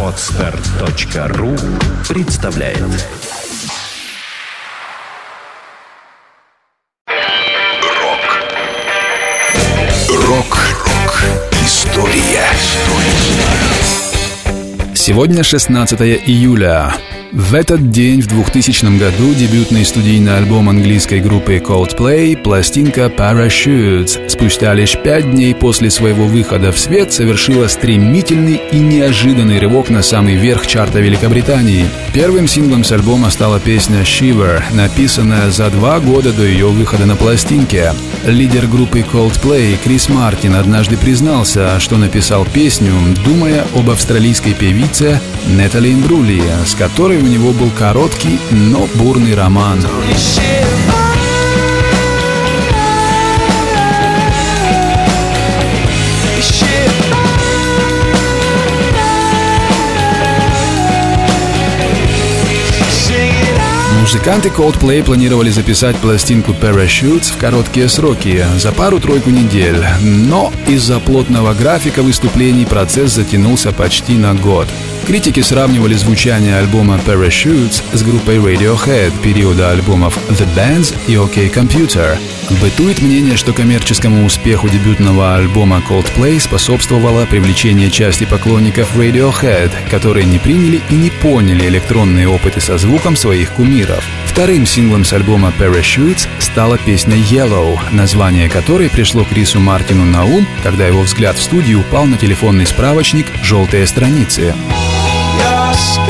Отстар.ру представляет. Рок. Рок-рок История Сегодня 16 июля. В этот день, в 2000 году, дебютный студийный альбом английской группы Coldplay, пластинка Parachutes, спустя лишь пять дней после своего выхода в свет, совершила стремительный и неожиданный рывок на самый верх чарта Великобритании. Первым синглом с альбома стала песня Shiver, написанная за два года до ее выхода на пластинке. Лидер группы Coldplay Крис Мартин однажды признался, что написал песню, думая об австралийской певице Нетали Имбрули, с которой у него был короткий, но бурный роман. Музыканты Coldplay планировали записать пластинку Parachutes в короткие сроки, за пару-тройку недель, но из-за плотного графика выступлений процесс затянулся почти на год. Критики сравнивали звучание альбома Parachutes с группой Radiohead периода альбомов The Bands и OK Computer. Бытует мнение, что коммерческому успеху дебютного альбома Coldplay способствовало привлечение части поклонников Radiohead, которые не приняли и не поняли электронные опыты со звуком своих кумиров. Вторым синглом с альбома Parachutes стала песня Yellow, название которой пришло Крису Мартину на ум, когда его взгляд в студии упал на телефонный справочник «Желтые страницы». your skin.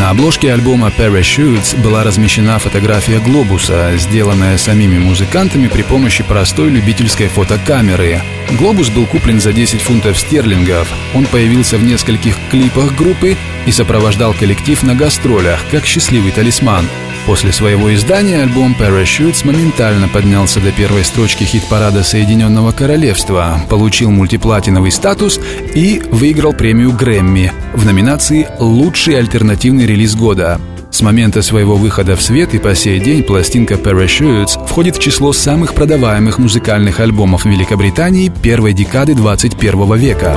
На обложке альбома Parachutes была размещена фотография глобуса, сделанная самими музыкантами при помощи простой любительской фотокамеры. Глобус был куплен за 10 фунтов стерлингов. Он появился в нескольких клипах группы и сопровождал коллектив на гастролях, как счастливый талисман. После своего издания альбом Parachutes моментально поднялся до первой строчки хит-парада Соединенного Королевства, получил мультиплатиновый статус и выиграл премию Грэмми в номинации «Лучший альтернативный релиз года». С момента своего выхода в свет и по сей день пластинка Parachutes входит в число самых продаваемых музыкальных альбомов Великобритании первой декады 21 века.